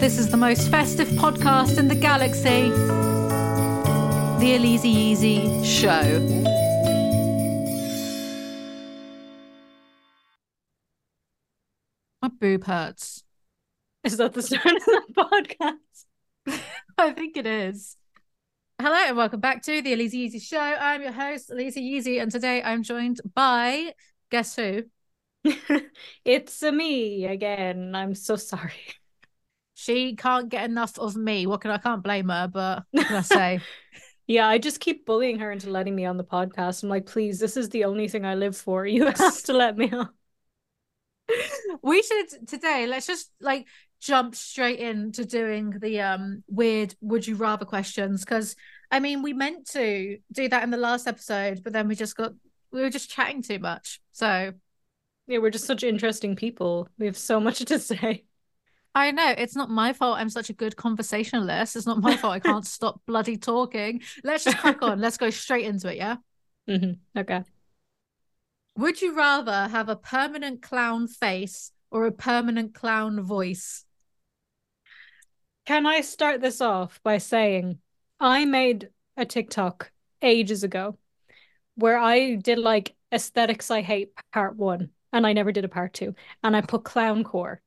This is the most festive podcast in the galaxy. The Elise Easy Show. My boob hurts. Is that the start of the podcast? I think it is. Hello and welcome back to the Elise Easy Show. I'm your host, Elise Easy, and today I'm joined by guess who? it's me again. I'm so sorry. She can't get enough of me. What can I can't blame her, but what can I say? yeah, I just keep bullying her into letting me on the podcast. I'm like, please, this is the only thing I live for. You have to let me on. we should today, let's just like jump straight into doing the um weird would you rather questions because I mean we meant to do that in the last episode, but then we just got we were just chatting too much. So yeah, we're just such interesting people. We have so much to say. I know it's not my fault. I'm such a good conversationalist. It's not my fault. I can't stop bloody talking. Let's just crack on. Let's go straight into it. Yeah. Mm-hmm. Okay. Would you rather have a permanent clown face or a permanent clown voice? Can I start this off by saying I made a TikTok ages ago where I did like aesthetics I hate part one, and I never did a part two, and I put clown core.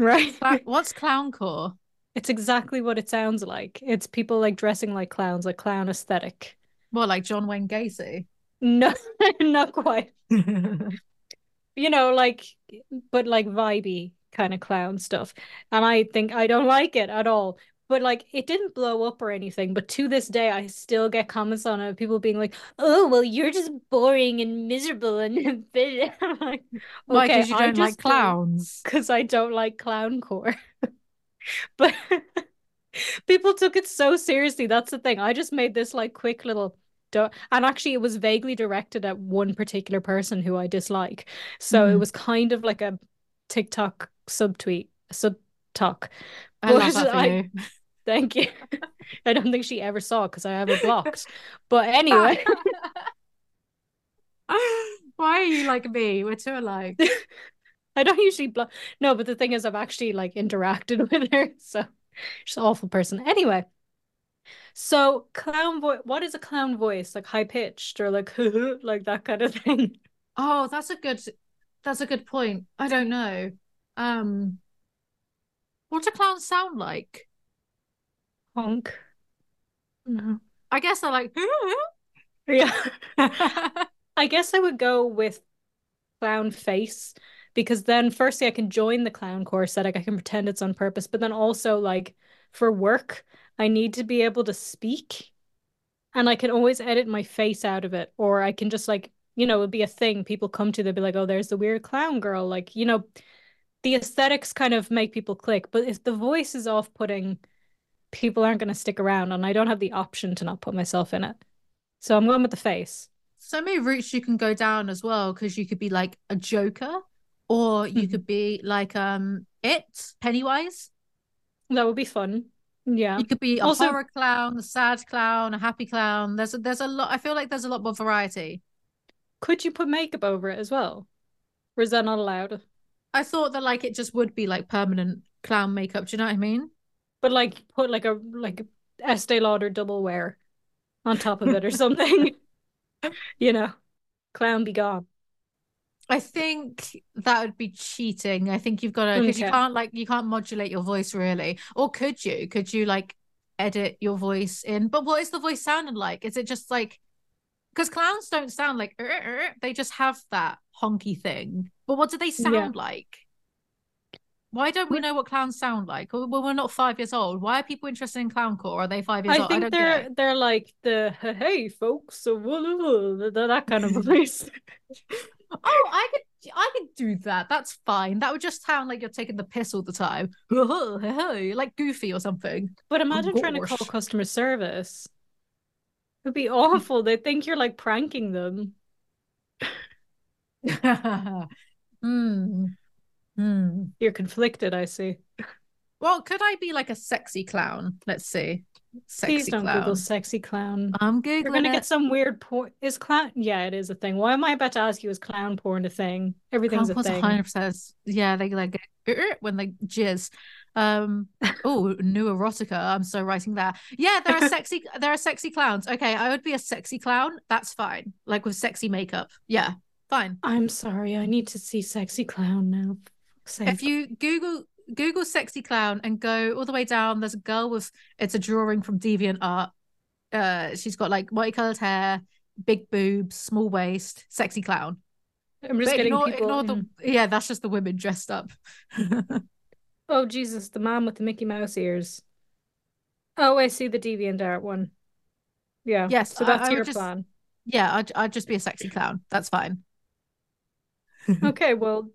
Right. What's clown core? It's exactly what it sounds like. It's people like dressing like clowns, like clown aesthetic. More like John Wayne Gacy? No, not quite. you know, like, but like vibey kind of clown stuff. And I think I don't like it at all. But like it didn't blow up or anything. But to this day, I still get comments on it. People being like, "Oh, well, you're just boring and miserable." And I'm like, why? Because you don't like clowns? Because I don't like clown core. but people took it so seriously. That's the thing. I just made this like quick little and actually it was vaguely directed at one particular person who I dislike. So mm. it was kind of like a TikTok subtweet, sub talk. I love that for I, you. Thank you. I don't think she ever saw because I have it blocked. but anyway. Why are you like me? We're too alike. I don't usually block. No, but the thing is, I've actually like interacted with her, so she's an awful person. Anyway, so clown voice. What is a clown voice? Like high pitched or like like that kind of thing. Oh, that's a good. That's a good point. I don't know. Um, what do clowns sound like? Honk. No. I guess I like. yeah. I guess I would go with clown face because then firstly I can join the clown that like I can pretend it's on purpose, but then also like for work I need to be able to speak and I can always edit my face out of it or I can just like you know it'd be a thing people come to they'll be like oh there's the weird clown girl like you know the aesthetics kind of make people click but if the voice is off-putting people aren't going to stick around and I don't have the option to not put myself in it. So I'm going with the face. So many routes you can go down as well because you could be like a Joker or you mm-hmm. could be like um it Pennywise. That would be fun. Yeah. You could be a also, horror clown, a sad clown, a happy clown. There's a, there's a lot I feel like there's a lot more variety. Could you put makeup over it as well? Or is that not allowed? I thought that like it just would be like permanent clown makeup. Do you know what I mean? But like put like a like Estee Lauder double wear on top of it or something. you know, clown be gone. I think that would be cheating. I think you've got to because okay. you can't like you can't modulate your voice really, or could you? Could you like edit your voice in? But what is the voice sounding like? Is it just like because clowns don't sound like they just have that honky thing. But what do they sound yeah. like? Why don't we know what clowns sound like? Well, we're not five years old. Why are people interested in clowncore? Are they five years I old? Think I think they're they're like the hey folks, so that kind of voice. oh, I could I could do that. That's fine. That would just sound like you're taking the piss all the time, like Goofy or something. But imagine oh, trying to call customer service. It'd be awful. they think you're like pranking them. Hmm. Hmm. You're conflicted, I see. Well, could I be like a sexy clown? Let's see. Sexy Please don't clown. Google sexy clown. I'm googling. You're gonna it. get some weird porn. Is clown? Yeah, it is a thing. Why am I about to ask you? Is clown porn a thing? Everything's clown a thing. 100%. Yeah, they like when they jizz. Um, oh, new erotica. I'm so writing that. Yeah, there are sexy there are sexy clowns. Okay, I would be a sexy clown. That's fine. Like with sexy makeup. Yeah, fine. I'm sorry. I need to see sexy clown now. If you Google Google sexy clown and go all the way down, there's a girl with it's a drawing from Deviant Art. Uh, she's got like multicolored hair, big boobs, small waist, sexy clown. I'm just but getting ignore, people. Ignore the, yeah, that's just the women dressed up. oh Jesus, the man with the Mickey Mouse ears. Oh, I see the deviant art one. Yeah. Yes. So that's I, I your just, plan. Yeah, I'd, I'd just be a sexy clown. That's fine. okay, well,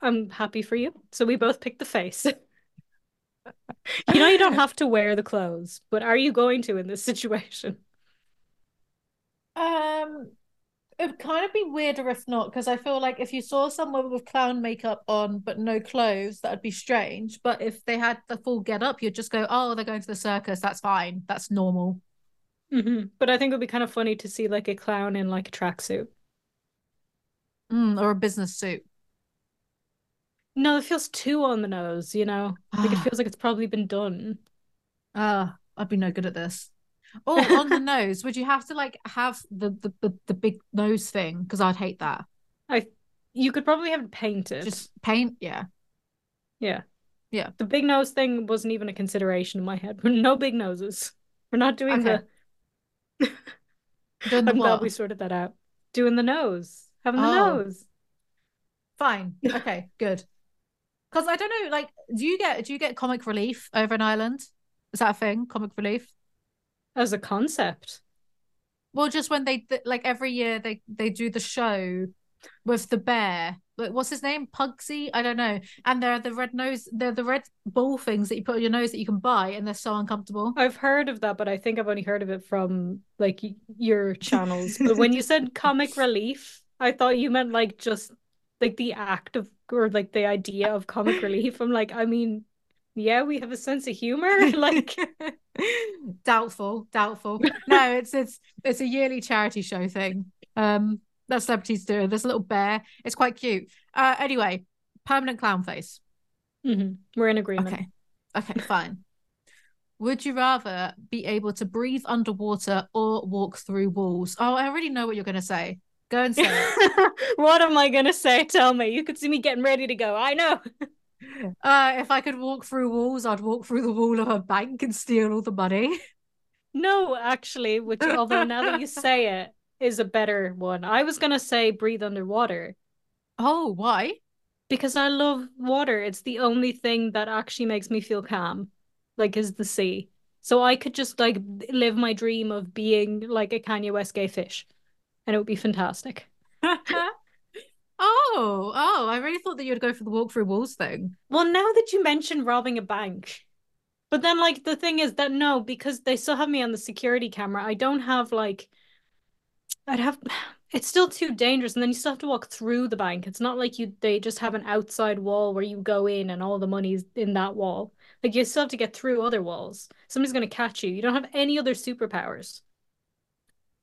I'm happy for you. So we both picked the face. you know, you don't have to wear the clothes, but are you going to in this situation? Um, it'd kind of be weirder if not, because I feel like if you saw someone with clown makeup on but no clothes, that'd be strange. But if they had the full get up, you'd just go, oh, they're going to the circus. That's fine. That's normal. Mm-hmm. But I think it would be kind of funny to see like a clown in like a tracksuit. Mm, or a business suit. No, it feels too on the nose, you know? Like it feels like it's probably been done. Ah, uh, I'd be no good at this. Oh, on the nose. Would you have to like have the the the, the big nose thing? Because I'd hate that. I you could probably have it painted. Just paint, yeah. Yeah. Yeah. The big nose thing wasn't even a consideration in my head. No big noses. We're not doing okay. the doing the I'm what? glad we sorted that out. Doing the nose. Having the oh. nose. Fine. Okay, good. Because I don't know, like, do you get do you get comic relief over in Ireland? Is that a thing? Comic relief? as a concept. Well, just when they like every year they they do the show with the bear. What's his name? Pugsy? I don't know. And there are the red nose, they're the red ball things that you put on your nose that you can buy, and they're so uncomfortable. I've heard of that, but I think I've only heard of it from like your channels. but when you said comic relief, I thought you meant like just like the act of or like the idea of comic relief. I'm like, I mean, yeah, we have a sense of humor. Like doubtful, doubtful. No, it's it's it's a yearly charity show thing. Um that celebrities do. There's a little bear. It's quite cute. Uh anyway, permanent clown face. Mm-hmm. We're in agreement. Okay. Okay, fine. Would you rather be able to breathe underwater or walk through walls? Oh, I already know what you're gonna say. Go and say it. what am I gonna say? Tell me. You could see me getting ready to go. I know. Uh, if I could walk through walls, I'd walk through the wall of a bank and steal all the money. No, actually, which although now that you say it is a better one. I was gonna say breathe underwater. Oh, why? Because I love water. It's the only thing that actually makes me feel calm, like is the sea. So I could just like live my dream of being like a Kanye West gay fish, and it would be fantastic. Oh, oh, I really thought that you'd go for the walk through walls thing. Well, now that you mention robbing a bank, but then like the thing is that no, because they still have me on the security camera, I don't have like I'd have it's still too dangerous and then you still have to walk through the bank. It's not like you they just have an outside wall where you go in and all the money's in that wall. Like you still have to get through other walls. Somebody's gonna catch you. You don't have any other superpowers.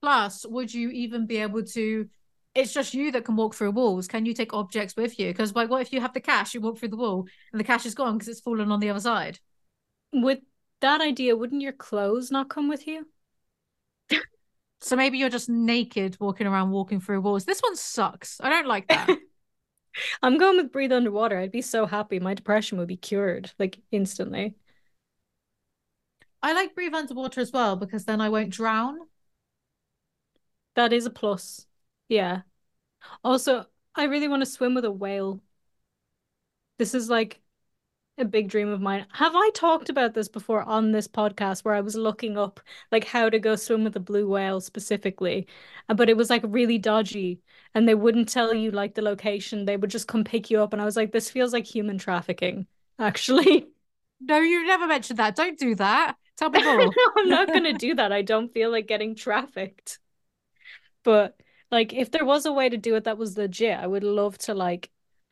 Plus, would you even be able to it's just you that can walk through walls. Can you take objects with you? Because like, what if you have the cash? You walk through the wall and the cash is gone because it's fallen on the other side. With that idea, wouldn't your clothes not come with you? so maybe you're just naked walking around, walking through walls. This one sucks. I don't like that. I'm going with breathe underwater. I'd be so happy. My depression would be cured like instantly. I like breathe underwater as well because then I won't drown. That is a plus. Yeah. Also, I really want to swim with a whale. This is like a big dream of mine. Have I talked about this before on this podcast where I was looking up like how to go swim with a blue whale specifically, uh, but it was like really dodgy and they wouldn't tell you like the location. They would just come pick you up and I was like this feels like human trafficking actually. No, you never mentioned that. Don't do that. Tell more. no, I'm not going to do that. I don't feel like getting trafficked. But like if there was a way to do it that was legit, I would love to like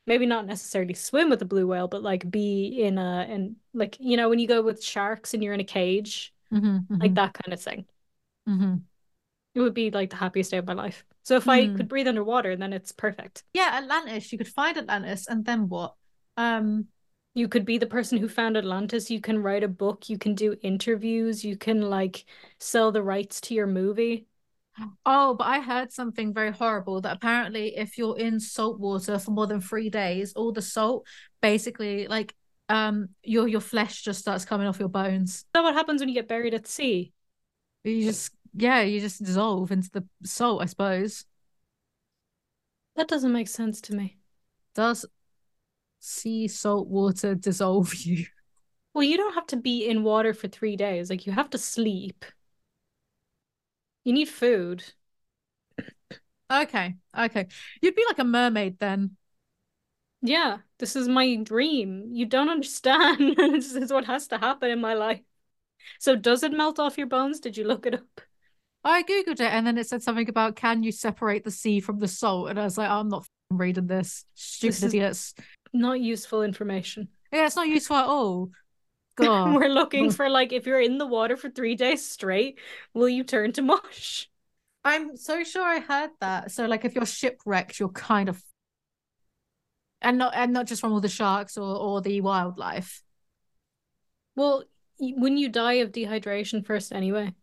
maybe not necessarily swim with a blue whale, but like be in a and like you know when you go with sharks and you're in a cage, mm-hmm, mm-hmm. like that kind of thing. Mm-hmm. It would be like the happiest day of my life. So if I hmm. could breathe underwater, then it's perfect. Yeah, Atlantis. You could find Atlantis, and then what? Um, You could be the person who found Atlantis. You can write a book. You can do interviews. You can like sell the rights to your movie. Oh, but I heard something very horrible that apparently if you're in salt water for more than three days, all the salt basically like um your your flesh just starts coming off your bones. Is that what happens when you get buried at sea? You just yeah, you just dissolve into the salt, I suppose. That doesn't make sense to me. Does sea salt water dissolve you? Well, you don't have to be in water for three days. Like you have to sleep. You need food. Okay, okay. You'd be like a mermaid then. Yeah, this is my dream. You don't understand. this is what has to happen in my life. So, does it melt off your bones? Did you look it up? I googled it and then it said something about can you separate the sea from the salt? And I was like, oh, I'm not reading this. Stupid this idiots. Not useful information. Yeah, it's not useful at all. God. We're looking for like if you're in the water for three days straight, will you turn to mush? I'm so sure I heard that. So like if you're shipwrecked, you're kind of and not and not just from all the sharks or or the wildlife. Well, when you die of dehydration first anyway?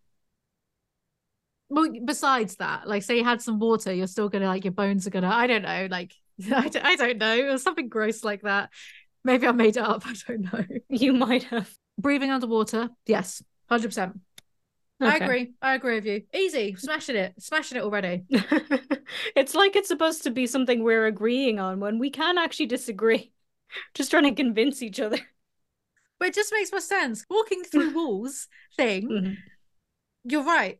Well, besides that, like say you had some water, you're still gonna like your bones are gonna. I don't know, like I don't, I don't know, or something gross like that. Maybe I made it up. I don't know. You might have. Breathing underwater, yes, hundred percent. Okay. I agree. I agree with you. Easy, smashing it, smashing it already. it's like it's supposed to be something we're agreeing on when we can actually disagree. Just trying to convince each other. But it just makes more sense. Walking through walls thing, mm-hmm. you're right.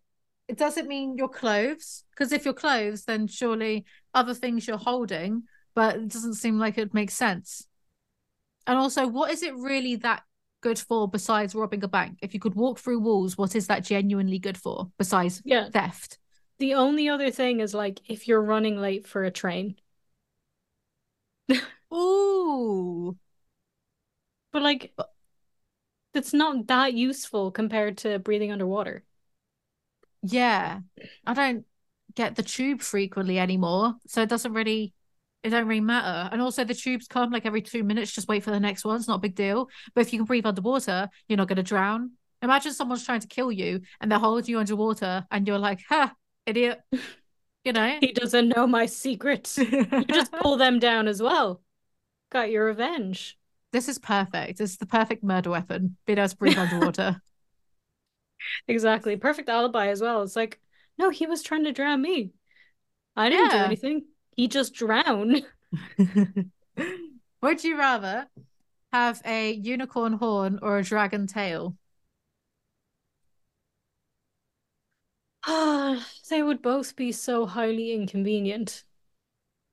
It doesn't mean your clothes, because if you're clothes, then surely other things you're holding, but it doesn't seem like it makes sense. And also, what is it really that good for besides robbing a bank? If you could walk through walls, what is that genuinely good for besides yeah. theft? The only other thing is like if you're running late for a train. Ooh. But like it's not that useful compared to breathing underwater. Yeah. I don't get the tube frequently anymore. So it doesn't really it don't really matter. And also the tubes come like every two minutes, just wait for the next one. It's not a big deal. But if you can breathe underwater, you're not gonna drown. Imagine someone's trying to kill you and they're holding you underwater and you're like, ha, idiot. You know? He doesn't know my secret. you just pull them down as well. Got your revenge. This is perfect. It's the perfect murder weapon. Being able to breathe underwater. exactly. Perfect alibi as well. It's like, no, he was trying to drown me. I didn't yeah. do anything. He just drowned. Would you rather have a unicorn horn or a dragon tail? Ah, they would both be so highly inconvenient.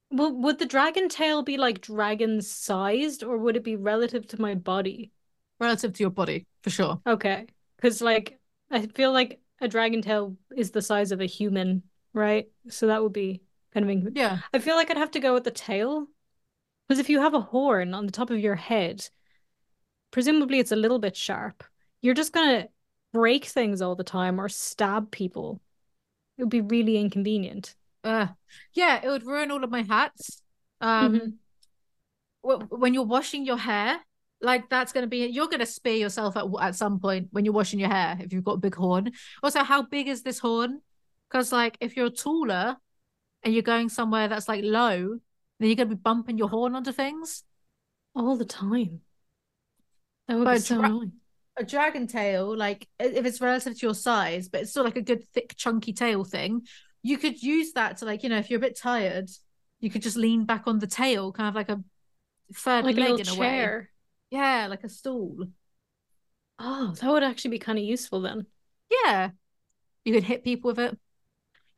Well, would the dragon tail be like dragon sized or would it be relative to my body? Relative to your body, for sure. Okay. Because, like, I feel like a dragon tail is the size of a human, right? So that would be kind of Yeah. I feel like I'd have to go with the tail. Because if you have a horn on the top of your head, presumably it's a little bit sharp. You're just gonna break things all the time or stab people. It would be really inconvenient. Uh, yeah, it would ruin all of my hats. Um, mm-hmm. when you're washing your hair, like that's going to be you're going to spear yourself at at some point when you're washing your hair if you've got a big horn. Also, how big is this horn? Because like if you're taller and you're going somewhere that's like low, then you're going to be bumping your horn onto things all the time. That would but be so dra- annoying. A dragon tail, like if it's relative to your size, but it's still like a good thick chunky tail thing, you could use that to like you know if you're a bit tired, you could just lean back on the tail, kind of like a third like leg a in a chair. way. Yeah, like a stool. Oh, that would actually be kind of useful then. Yeah, you could hit people with it.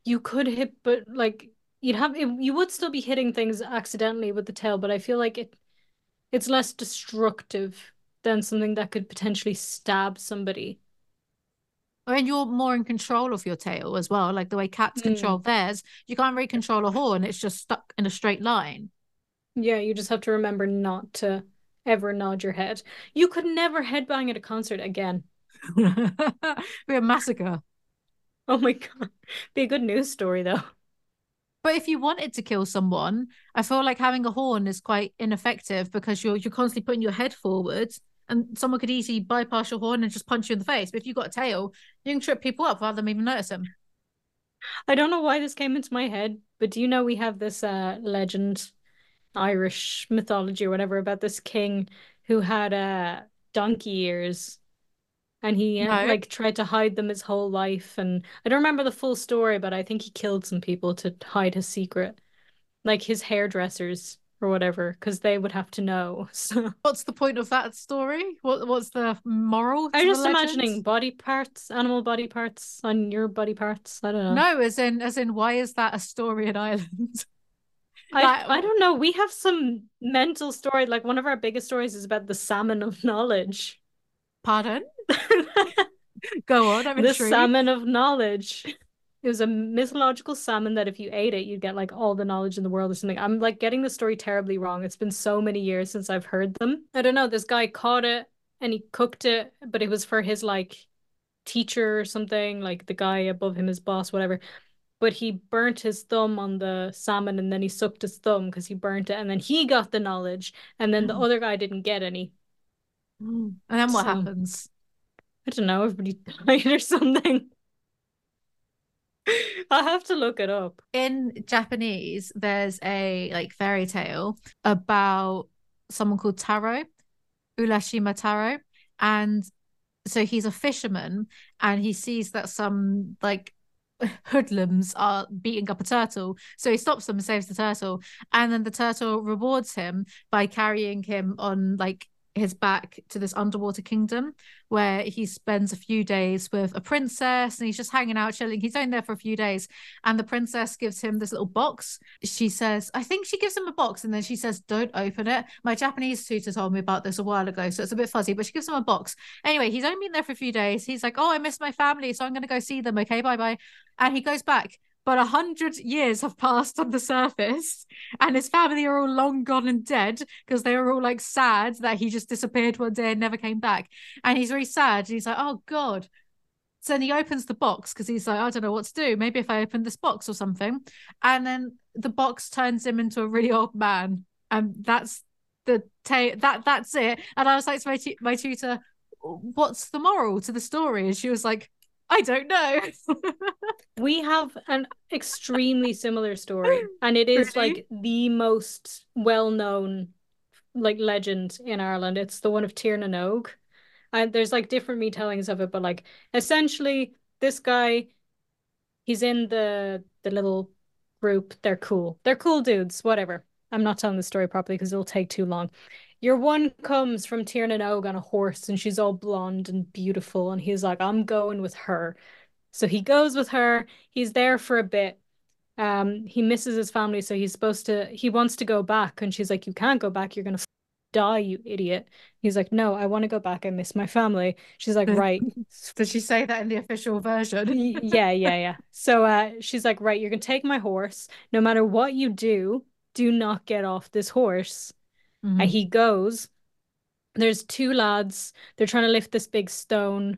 You could hit, but like you'd have you would still be hitting things accidentally with the tail, but I feel like it it's less destructive than something that could potentially stab somebody. And you're more in control of your tail as well, like the way cats mm. control theirs. You can't really control a horn; it's just stuck in a straight line. Yeah, you just have to remember not to ever nod your head. You could never headbang at a concert again. Be a massacre. Oh my god. Be a good news story though. But if you wanted to kill someone, I feel like having a horn is quite ineffective because you're you're constantly putting your head forward and someone could easily bypass your horn and just punch you in the face. But if you've got a tail, you can trip people up without them even notice them. I don't know why this came into my head, but do you know we have this uh, legend, Irish mythology or whatever, about this king who had uh, donkey ears and he uh, no. like tried to hide them his whole life and i don't remember the full story but i think he killed some people to hide his secret like his hairdressers or whatever because they would have to know so. What's the point of that story? What what's the moral i'm just imagining body parts animal body parts on your body parts i don't know. No as in as in why is that a story in ireland? I. I don't know we have some mental story like one of our biggest stories is about the salmon of knowledge pardon Go on, I'm The intrigued. salmon of knowledge. It was a mythological salmon that if you ate it, you'd get like all the knowledge in the world or something. I'm like getting the story terribly wrong. It's been so many years since I've heard them. I don't know. This guy caught it and he cooked it, but it was for his like teacher or something, like the guy above him, his boss, whatever. But he burnt his thumb on the salmon and then he sucked his thumb because he burnt it. And then he got the knowledge. And then the mm. other guy didn't get any. And then what so, happens? I don't know, everybody died or something. I'll have to look it up. In Japanese, there's a like fairy tale about someone called Taro, Urashima Taro. And so he's a fisherman and he sees that some like hoodlums are beating up a turtle. So he stops them and saves the turtle. And then the turtle rewards him by carrying him on like his back to this underwater kingdom where he spends a few days with a princess and he's just hanging out chilling. He's only there for a few days. And the princess gives him this little box. She says i think she gives him a box. And then she says don't open it. My japanese tutor told me about this a while ago so it's a bit fuzzy but she gives him a box. Anyway he's only been there for a few days. He's like oh i miss my family so i'm going to go see them. Okay bye bye and he goes back but a hundred years have passed on the surface, and his family are all long gone and dead because they were all like sad that he just disappeared one day and never came back. And he's very sad. And he's like, "Oh God." So then he opens the box because he's like, I don't know what to do. Maybe if I open this box or something. And then the box turns him into a really old man. And that's the ta- that that's it. And I was like to my, t- my tutor, what's the moral to the story? And she was like, I don't know. we have an extremely similar story, and it is really? like the most well known like legend in Ireland. It's the one of Tir na nÓg. And there's like different retellings of it, but like essentially this guy, he's in the the little group. They're cool. They're cool dudes, whatever. I'm not telling the story properly because it'll take too long. Your one comes from Tir na nÓg on a horse and she's all blonde and beautiful. And he's like, I'm going with her. So he goes with her. He's there for a bit. Um, he misses his family, so he's supposed to. He wants to go back, and she's like, "You can't go back. You're gonna f- die, you idiot." He's like, "No, I want to go back. I miss my family." She's like, "Right." Does she say that in the official version? yeah, yeah, yeah. So uh, she's like, "Right, you're gonna take my horse. No matter what you do, do not get off this horse." Mm-hmm. And he goes. There's two lads. They're trying to lift this big stone.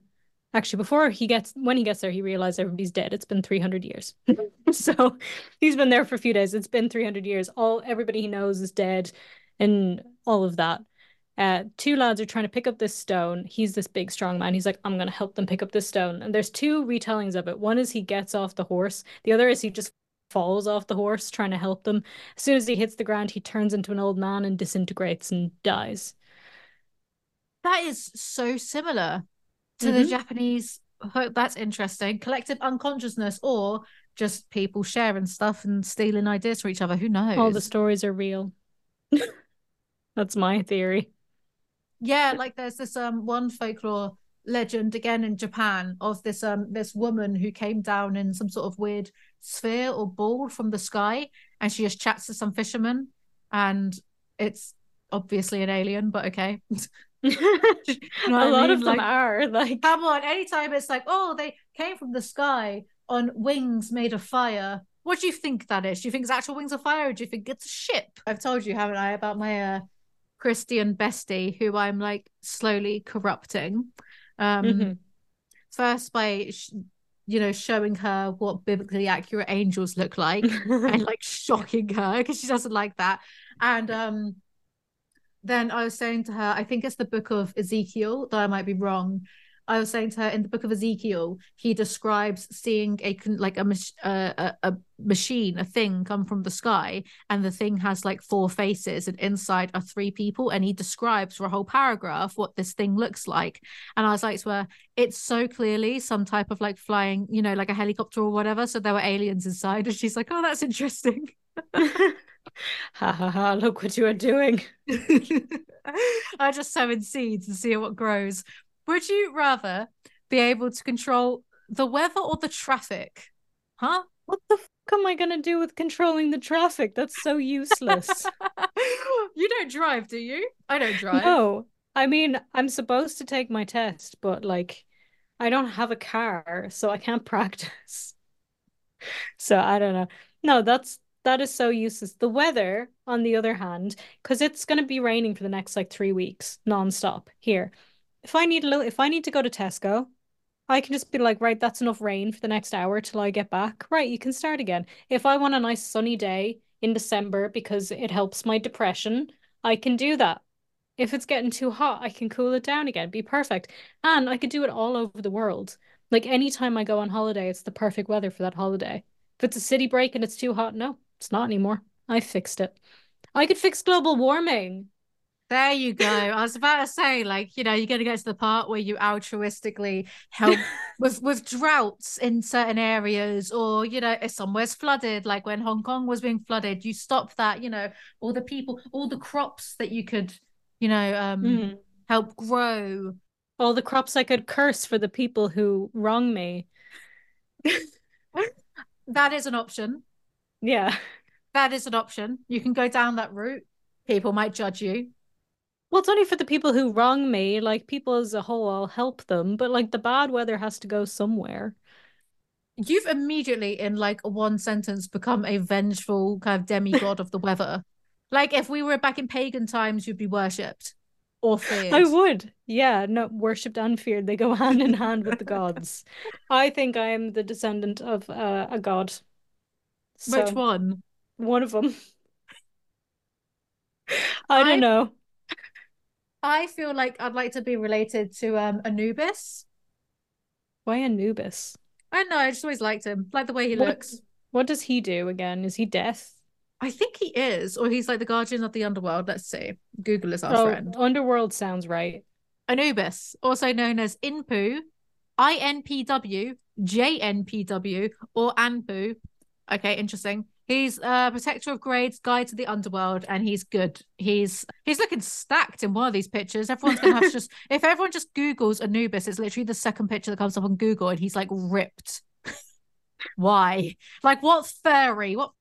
Actually, before he gets when he gets there, he realizes everybody's dead. It's been 300 years. so he's been there for a few days. It's been 300 years. All everybody he knows is dead, and all of that. Uh, two lads are trying to pick up this stone. He's this big, strong man. He's like, I'm going to help them pick up this stone. And there's two retellings of it. One is he gets off the horse, the other is he just falls off the horse trying to help them. As soon as he hits the ground, he turns into an old man and disintegrates and dies. That is so similar to mm-hmm. the Japanese. Hope That's interesting. Collective unconsciousness, or just people sharing stuff and stealing ideas from each other. Who knows? All the stories are real. That's my theory. Yeah, like there's this um one folklore legend again in Japan of this um this woman who came down in some sort of weird sphere or ball from the sky and she just chats to some fishermen and it's obviously an alien but okay. You know a lot mean? of them like, are like come on anytime it's like oh they came from the sky on wings made of fire. What do you think that is? Do you think it's actual wings of fire or do you think it's a ship? I've told you haven't i about my uh christian bestie who i'm like slowly corrupting um mm-hmm. first by you know, showing her what biblically accurate angels look like and like shocking her because she doesn't like that. And um then I was saying to her, I think it's the book of Ezekiel, though I might be wrong. I was saying to her in the book of Ezekiel, he describes seeing a like a, a, a machine, a thing come from the sky, and the thing has like four faces, and inside are three people, and he describes for a whole paragraph what this thing looks like. And I was like her, it's so clearly some type of like flying, you know, like a helicopter or whatever. So there were aliens inside, and she's like, oh, that's interesting. ha ha ha! Look what you are doing. I just sow in seeds and see what grows. Would you rather be able to control the weather or the traffic? Huh? What the fuck am I gonna do with controlling the traffic? That's so useless. you don't drive, do you? I don't drive. No. I mean, I'm supposed to take my test, but like I don't have a car, so I can't practice. So I don't know. No, that's that is so useless. The weather, on the other hand, because it's going to be raining for the next like three weeks nonstop here. If I need a little, if I need to go to Tesco, I can just be like, right, that's enough rain for the next hour till I get back. Right, you can start again. If I want a nice sunny day in December because it helps my depression, I can do that. If it's getting too hot, I can cool it down again. Be perfect. And I could do it all over the world. Like anytime I go on holiday, it's the perfect weather for that holiday. If it's a city break and it's too hot, no, it's not anymore. I fixed it. I could fix global warming. There you go. I was about to say, like, you know, you're going to get to the part where you altruistically help with with droughts in certain areas, or you know, if somewhere's flooded, like when Hong Kong was being flooded, you stop that. You know, all the people, all the crops that you could, you know, um, mm. help grow. All the crops I could curse for the people who wrong me. that is an option. Yeah. That is an option. You can go down that route. People might judge you. Well, it's only for the people who wrong me. Like people as a whole, I'll help them. But like the bad weather has to go somewhere. You've immediately, in like one sentence, become a vengeful kind of demigod of the weather. Like if we were back in pagan times, you'd be worshipped or feared. I would. Yeah, no, worshipped and feared. They go hand in hand with the gods. I think I am the descendant of uh, a god. So, Which one? One of them. I don't I, know. I feel like I'd like to be related to um Anubis. Why Anubis? I don't know. I just always liked him. Like the way he what, looks. What does he do again? Is he death? I think he is, or he's like the guardian of the underworld. Let's see. Google is our oh, friend. Underworld sounds right. Anubis, also known as Inpu, INPW, JNPW, or Anpu. Okay, interesting. He's a protector of grades, guide to the underworld, and he's good. He's he's looking stacked in one of these pictures. Everyone's gonna have to just if everyone just Googles Anubis, it's literally the second picture that comes up on Google, and he's like ripped. Why? Like what furry? What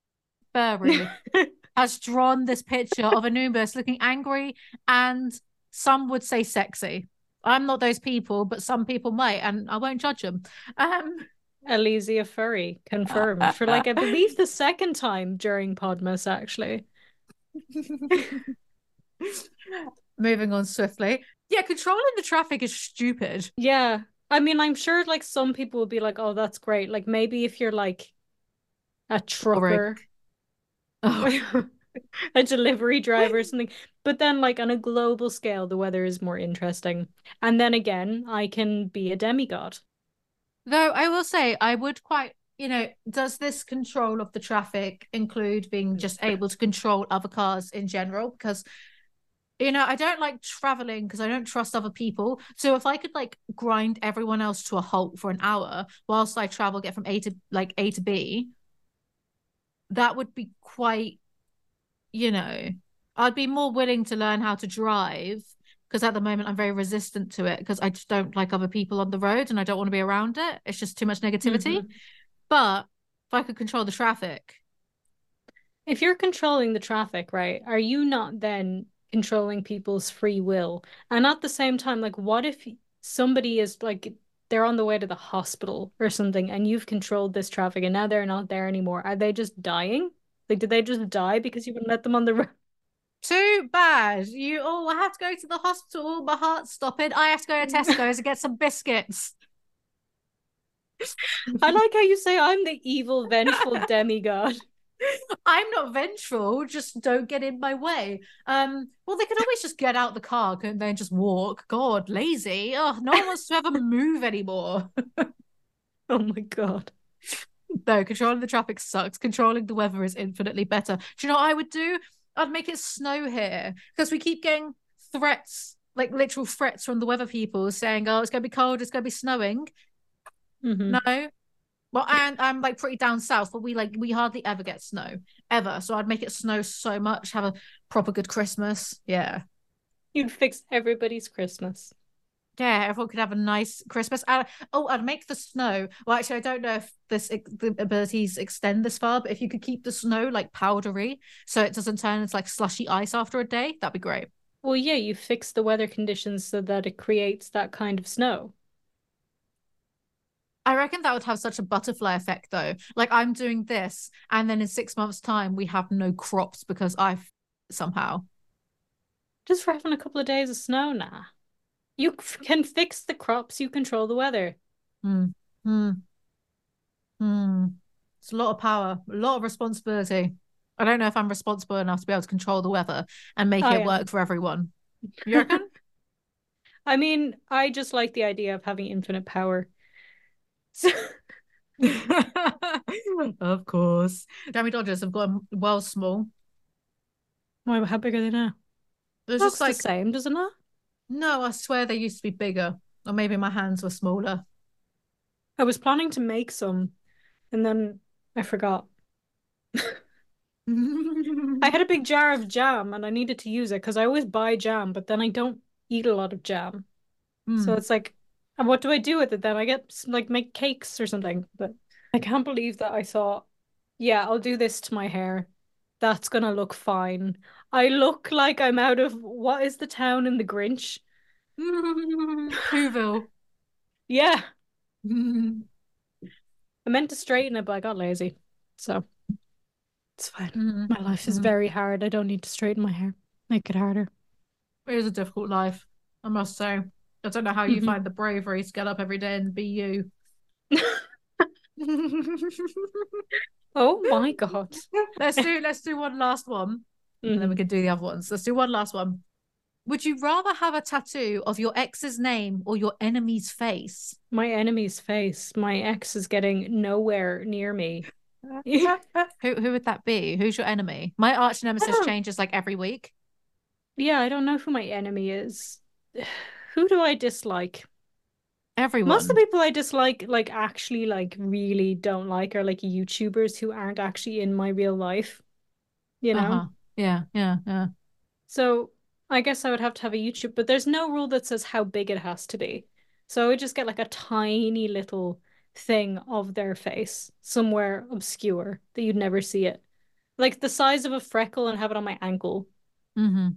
furry has drawn this picture of Anubis looking angry and some would say sexy. I'm not those people, but some people might, and I won't judge them. Um Elysia Furry confirmed for like I believe the second time during Podmas actually. Moving on swiftly. Yeah, controlling the traffic is stupid. Yeah. I mean, I'm sure like some people will be like, oh, that's great. Like maybe if you're like a trucker, oh. a delivery driver or something. But then, like on a global scale, the weather is more interesting. And then again, I can be a demigod. Though I will say, I would quite, you know, does this control of the traffic include being just able to control other cars in general? Because, you know, I don't like traveling because I don't trust other people. So if I could like grind everyone else to a halt for an hour whilst I travel, get from A to like A to B, that would be quite, you know, I'd be more willing to learn how to drive because at the moment I'm very resistant to it because I just don't like other people on the road and I don't want to be around it. It's just too much negativity. Mm-hmm. But if I could control the traffic. If you're controlling the traffic, right, are you not then controlling people's free will? And at the same time, like, what if somebody is like, they're on the way to the hospital or something and you've controlled this traffic and now they're not there anymore? Are they just dying? Like, did they just die because you wouldn't let them on the road? Too bad. You all oh, have to go to the hospital. My heart's stopping. I have to go to Tesco's and get some biscuits. I like how you say I'm the evil, vengeful demigod. I'm not vengeful, just don't get in my way. Um, well, they could always just get out the car and then just walk. God, lazy. Oh, no one wants to ever move anymore. oh my god. No, controlling the traffic sucks. Controlling the weather is infinitely better. Do you know what I would do? I'd make it snow here because we keep getting threats, like literal threats from the weather people saying, "Oh, it's gonna be cold. It's gonna be snowing." Mm-hmm. No, well, and I'm like pretty down south, but we like we hardly ever get snow ever. So I'd make it snow so much, have a proper good Christmas. Yeah, you'd fix everybody's Christmas. Yeah, everyone could have a nice Christmas. Uh, oh, I'd make the snow. Well, actually, I don't know if this the abilities extend this far, but if you could keep the snow like powdery, so it doesn't turn into like slushy ice after a day, that'd be great. Well, yeah, you fix the weather conditions so that it creates that kind of snow. I reckon that would have such a butterfly effect though. Like I'm doing this, and then in six months' time, we have no crops because I've somehow. Just for having a couple of days of snow now. You can fix the crops, you control the weather. Hmm. Hmm. Hmm. It's a lot of power, a lot of responsibility. I don't know if I'm responsible enough to be able to control the weather and make it work for everyone. You reckon? I mean, I just like the idea of having infinite power. So... of course. Jammy Dodgers have gone well small. Why, how big are they now? They're just like the same, doesn't it? No, I swear they used to be bigger. Or maybe my hands were smaller. I was planning to make some and then I forgot. I had a big jar of jam and I needed to use it because I always buy jam, but then I don't eat a lot of jam. Mm. So it's like, and what do I do with it then? I get like make cakes or something. But I can't believe that I thought, yeah, I'll do this to my hair. That's gonna look fine. I look like I'm out of what is the town in the Grinch? Whoville. Yeah. I meant to straighten it, but I got lazy. So it's fine. Mm-hmm. My life is mm-hmm. very hard. I don't need to straighten my hair. Make it harder. It is a difficult life, I must say. I don't know how you mm-hmm. find the bravery to get up every day and be you. oh my god. let's do let's do one last one mm-hmm. and then we mm-hmm. can do the other ones. Let's do one last one. Would you rather have a tattoo of your ex's name or your enemy's face? My enemy's face. My ex is getting nowhere near me. who who would that be? Who's your enemy? My arch nemesis changes like every week. Yeah, I don't know who my enemy is. who do I dislike? Everyone. Most of the people I dislike, like actually, like really don't like, are like YouTubers who aren't actually in my real life. You know. Uh-huh. Yeah, yeah, yeah. So I guess I would have to have a YouTube, but there's no rule that says how big it has to be. So I would just get like a tiny little thing of their face somewhere obscure that you'd never see it. Like the size of a freckle and have it on my ankle. Mm-hmm.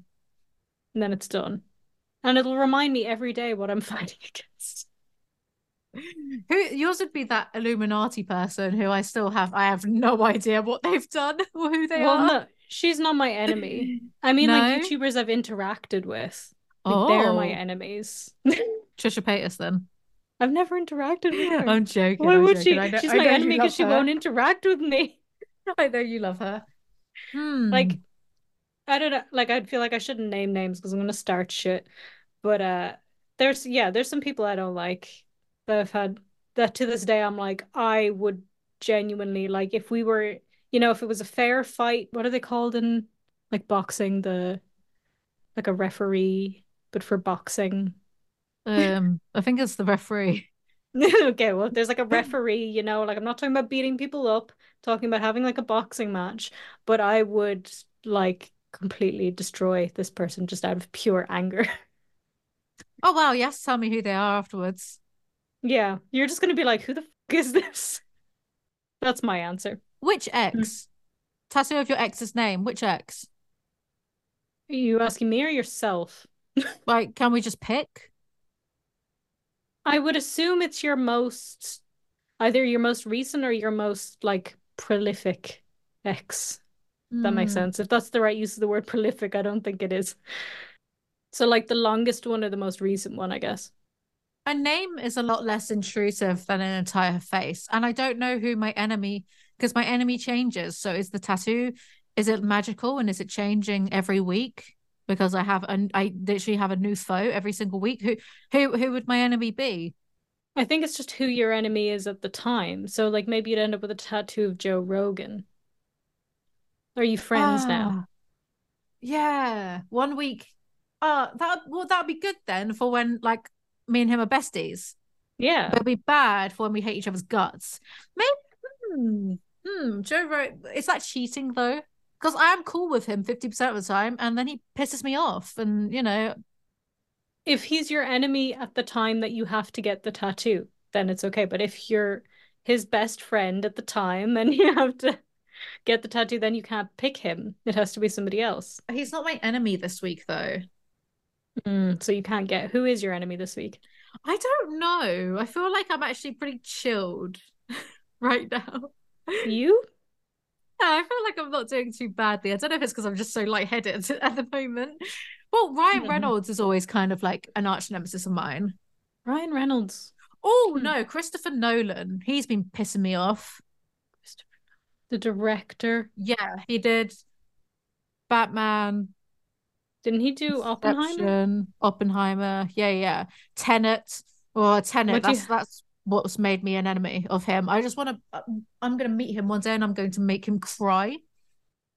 And then it's done. And it'll remind me every day what I'm fighting against. Who yours would be that Illuminati person who I still have I have no idea what they've done or who they well, are. No, she's not my enemy. I mean no? like YouTubers I've interacted with. Like, oh. They're my oh. enemies. Trisha Paytas then. I've never interacted with her. I'm joking. Why I'm would joking. she? Know, She's my enemy because she won't interact with me. I know you love her. Hmm. Like, I don't know. Like, I'd feel like I shouldn't name names because I'm gonna start shit. But uh, there's yeah, there's some people I don't like that I've had that to this day I'm like I would genuinely like if we were you know if it was a fair fight what are they called in like boxing? The like a referee but for boxing. Um I think it's the referee. Okay well there's like a referee you know like I'm not talking about beating people up talking about having like a boxing match but I would like completely destroy this person just out of pure anger. Oh wow yes tell me who they are afterwards. Yeah, you're just gonna be like, who the fuck is this? That's my answer. Which ex? Mm. Tattoo of your ex's name. Which ex? Are you asking me or yourself? like, can we just pick? I would assume it's your most either your most recent or your most like prolific ex. Mm. That makes hmm. sense. If that's the right use of the word prolific, I don't think it is. So like the longest one or the most recent one, I guess. a name is a lot less intrusive than an entire face. And I don't know who my enemy because my enemy changes. So is the tattoo is it magical and is it changing every week? Because I have an I literally have a new foe every single week. Who who who would my enemy be? I think it's just who your enemy is at the time. So like maybe you'd end up with a tattoo of Joe Rogan. Are you friends ah, now? Yeah. One week. Uh that well that'd be good then for when like me and him are besties. Yeah. But it'd be bad for when we hate each other's guts. Maybe hmm, hmm Joe wrote, is that cheating though? Because I am cool with him 50% of the time and then he pisses me off and you know if he's your enemy at the time that you have to get the tattoo, then it's okay. But if you're his best friend at the time and you have to get the tattoo, then you can't pick him. It has to be somebody else. He's not my enemy this week, though. Mm, so you can't get who is your enemy this week? I don't know. I feel like I'm actually pretty chilled right now. You? Yeah, I feel like I'm not doing too badly. I don't know if it's because I'm just so lightheaded at the moment. Well, Ryan mm-hmm. Reynolds is always kind of like an arch nemesis of mine. Ryan Reynolds. Oh hmm. no, Christopher Nolan. He's been pissing me off. The director. Yeah, he did Batman. Didn't he do Oppenheimer? Oppenheimer. Yeah, yeah. Tenet. Or Tenet. That's you... that's what's made me an enemy of him. I just want to. Uh, I'm going to meet him one day, and I'm going to make him cry.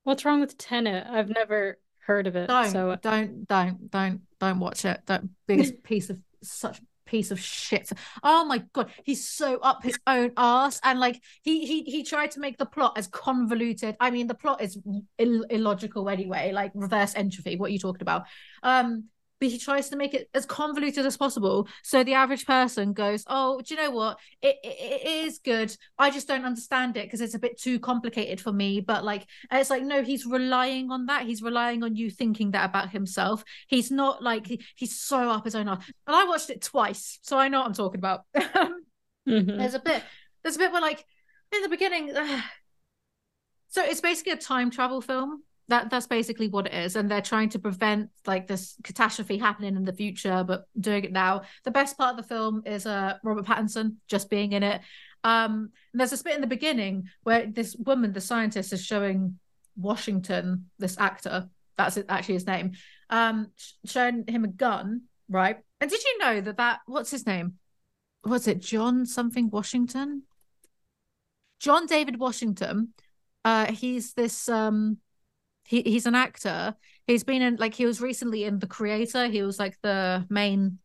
What's wrong with Tenet? I've never heard of it. Don't, so don't, don't, don't, don't watch it. Don't biggest piece of such piece of shit. Oh my god, he's so up his own ass, and like he he he tried to make the plot as convoluted. I mean, the plot is Ill- illogical anyway, like reverse entropy. What are you talking about? Um, but he tries to make it as convoluted as possible. So the average person goes, "Oh, do you know what? It, it, it is good. I just don't understand it because it's a bit too complicated for me." But like, it's like, no, he's relying on that. He's relying on you thinking that about himself. He's not like he, he's so up his own ass. And I watched it twice, so I know what I'm talking about. mm-hmm. There's a bit. There's a bit where like in the beginning. Uh, so it's basically a time travel film that that's basically what it is. And they're trying to prevent like this catastrophe happening in the future but doing it now. The best part of the film is uh robert pattinson just being in it. Um and there's a bit in the beginning where this woman the scientist is showing washington this actor that's actually his name um showing him a gun right? And did you know that that what's his name? Was it john something washington? John david washington. Uh he's this um he he's an actor. He's been in like he was recently in The Creator. He was like the main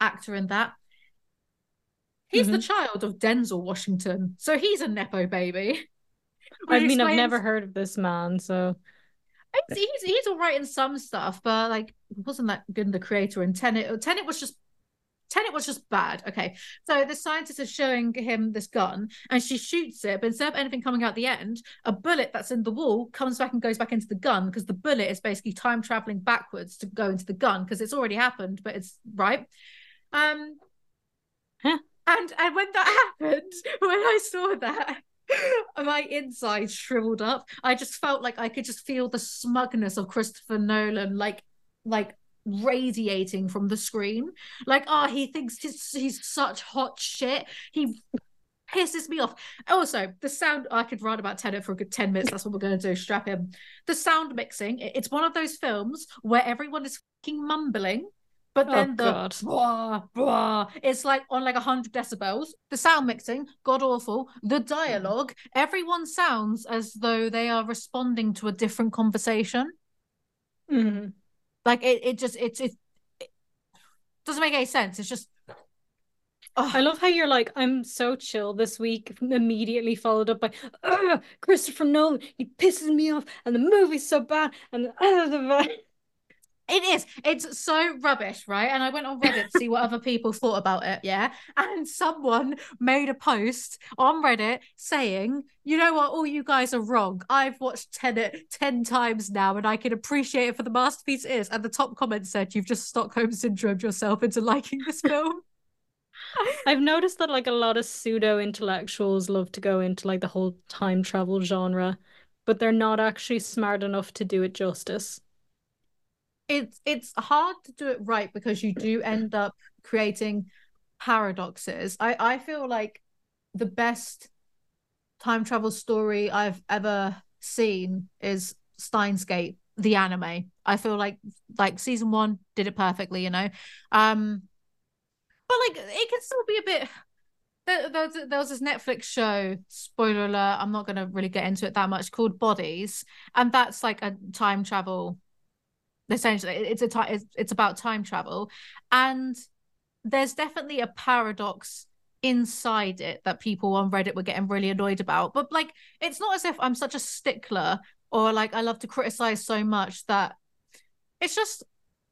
actor in that. He's mm-hmm. the child of Denzel Washington, so he's a nepo baby. I mean, explains... I've never heard of this man, so he's he's, he's all right in some stuff, but like wasn't that good in The Creator and Tenet. Tenet was just Tenet was just bad. Okay. So the scientist is showing him this gun and she shoots it, but instead of anything coming out the end, a bullet that's in the wall comes back and goes back into the gun because the bullet is basically time traveling backwards to go into the gun because it's already happened, but it's right. Um huh. and and when that happened, when I saw that, my insides shriveled up. I just felt like I could just feel the smugness of Christopher Nolan, like like radiating from the screen. Like, oh, he thinks he's, he's such hot shit. He pisses me off. Also, the sound I could write about Tenet for a good 10 minutes. That's what we're going to do. Strap in. The sound mixing, it's one of those films where everyone is fucking mumbling. But then oh, the God. Blah, blah, it's like on like 100 decibels. The sound mixing, god awful. The dialogue, everyone sounds as though they are responding to a different conversation. Mm-hmm. Like it, it just it's it, it doesn't make any sense. It's just Oh. I love how you're like, I'm so chill this week, immediately followed up by Christopher Nolan, he pisses me off, and the movie's so bad, and uh, it is. It's so rubbish, right? And I went on Reddit to see what other people thought about it. Yeah. And someone made a post on Reddit saying, you know what? All you guys are wrong. I've watched Tenet 10 times now and I can appreciate it for the masterpiece it is. And the top comment said, you've just Stockholm syndromed yourself into liking this film. I've noticed that like a lot of pseudo intellectuals love to go into like the whole time travel genre, but they're not actually smart enough to do it justice it's it's hard to do it right because you do end up creating paradoxes. I I feel like the best time travel story I've ever seen is Steins Gate, the anime. I feel like like season one did it perfectly, you know. Um but like it can still be a bit there, there, was, there was this Netflix show, spoiler alert, I'm not gonna really get into it that much, called Bodies. And that's like a time travel essentially it's a it's, it's about time travel. And there's definitely a paradox inside it that people on Reddit were getting really annoyed about. But like, it's not as if I'm such a stickler or like I love to criticize so much that it's just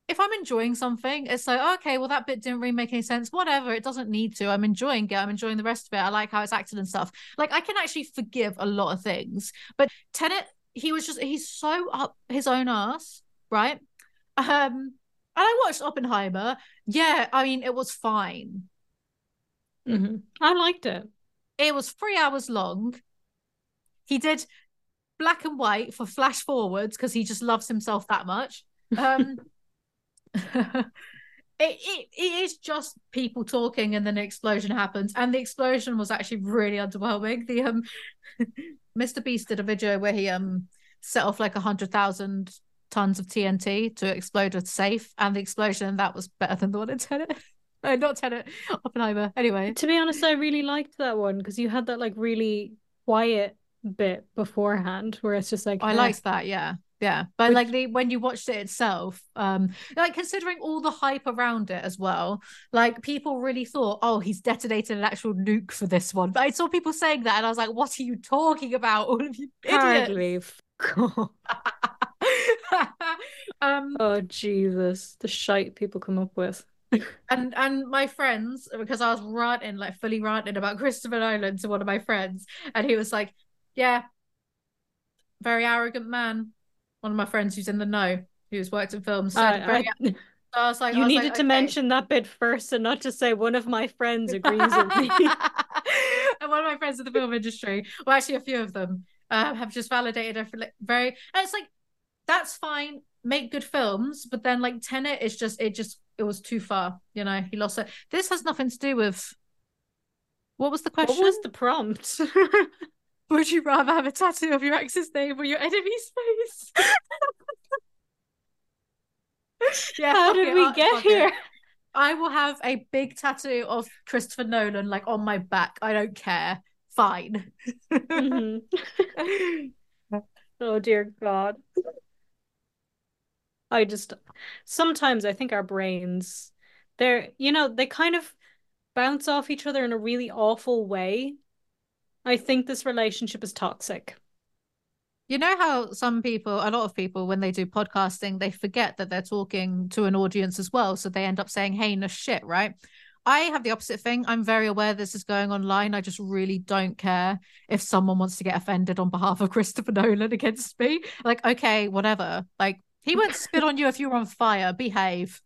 if I'm enjoying something, it's like, okay, well, that bit didn't really make any sense. Whatever, it doesn't need to. I'm enjoying it. I'm enjoying the rest of it. I like how it's acted and stuff. Like, I can actually forgive a lot of things. But Tenet, he was just, he's so up his own ass, right? Um, and I watched Oppenheimer. Yeah, I mean, it was fine. Mm-hmm. I liked it. It was three hours long. He did black and white for flash forwards because he just loves himself that much. Um, it, it it is just people talking and then an explosion happens and the explosion was actually really underwhelming the um mr beast did a video where he um set off like a hundred thousand tons of tnt to explode a safe and the explosion that was better than the one in tenet no, not Tenet, Oppenheimer. Anyway, to be honest, I really liked that one because you had that like really quiet bit beforehand where it's just like I liked that, yeah. Yeah. But Which... like the when you watched it itself, um, like considering all the hype around it as well, like people really thought, oh, he's detonated an actual nuke for this one. But I saw people saying that and I was like, what are you talking about? All of you idiots. um oh Jesus. The shite people come up with and and my friends because I was ranting like fully ranting about Christopher Nolan to one of my friends and he was like yeah very arrogant man one of my friends who's in the know who's worked in films said very, I, so I was like you I was needed like, to okay. mention that bit first and not to say one of my friends agrees with me and one of my friends in the film industry well actually a few of them uh, have just validated for like very and it's like that's fine make good films but then like Tenet is just it just it was too far. You know, he lost it. This has nothing to do with. What was the question? What was the prompt? Would you rather have a tattoo of your ex's name or your enemy's face? yeah. How did it, we get here? It. I will have a big tattoo of Christopher Nolan like on my back. I don't care. Fine. mm-hmm. oh dear God. I just sometimes I think our brains they're you know they kind of bounce off each other in a really awful way. I think this relationship is toxic. You know how some people, a lot of people, when they do podcasting, they forget that they're talking to an audience as well. So they end up saying heinous shit, right? I have the opposite thing. I'm very aware this is going online. I just really don't care if someone wants to get offended on behalf of Christopher Nolan against me. Like, okay, whatever. Like, he won't spit on you if you're on fire. Behave.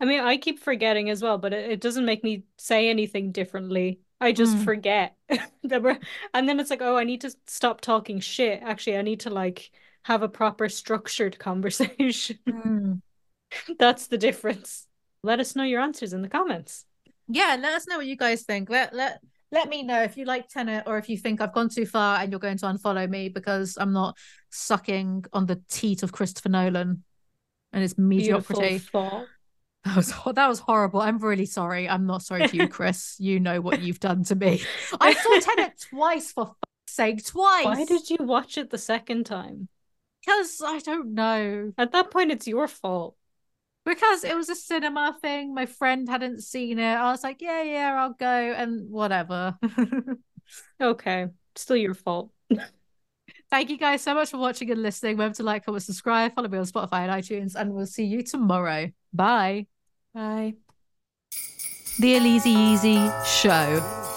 I mean, I keep forgetting as well, but it, it doesn't make me say anything differently. I just mm. forget that we're, and then it's like, oh, I need to stop talking shit. Actually, I need to like have a proper structured conversation. Mm. That's the difference. Let us know your answers in the comments. Yeah, let us know what you guys think. Let let let me know if you like Tenet or if you think I've gone too far and you're going to unfollow me because I'm not sucking on the teat of Christopher Nolan and his mediocrity. That was that was horrible. I'm really sorry. I'm not sorry to you, Chris. you know what you've done to me. I saw Tenet twice for fuck's sake, twice. Why did you watch it the second time? Because I don't know. At that point, it's your fault because it was a cinema thing. My friend hadn't seen it. I was like, yeah, yeah, I'll go and whatever. okay. Still your fault. Thank you guys so much for watching and listening. Remember to like, comment, subscribe, follow me on Spotify and iTunes, and we'll see you tomorrow. Bye. Bye. The Elise Easy Show.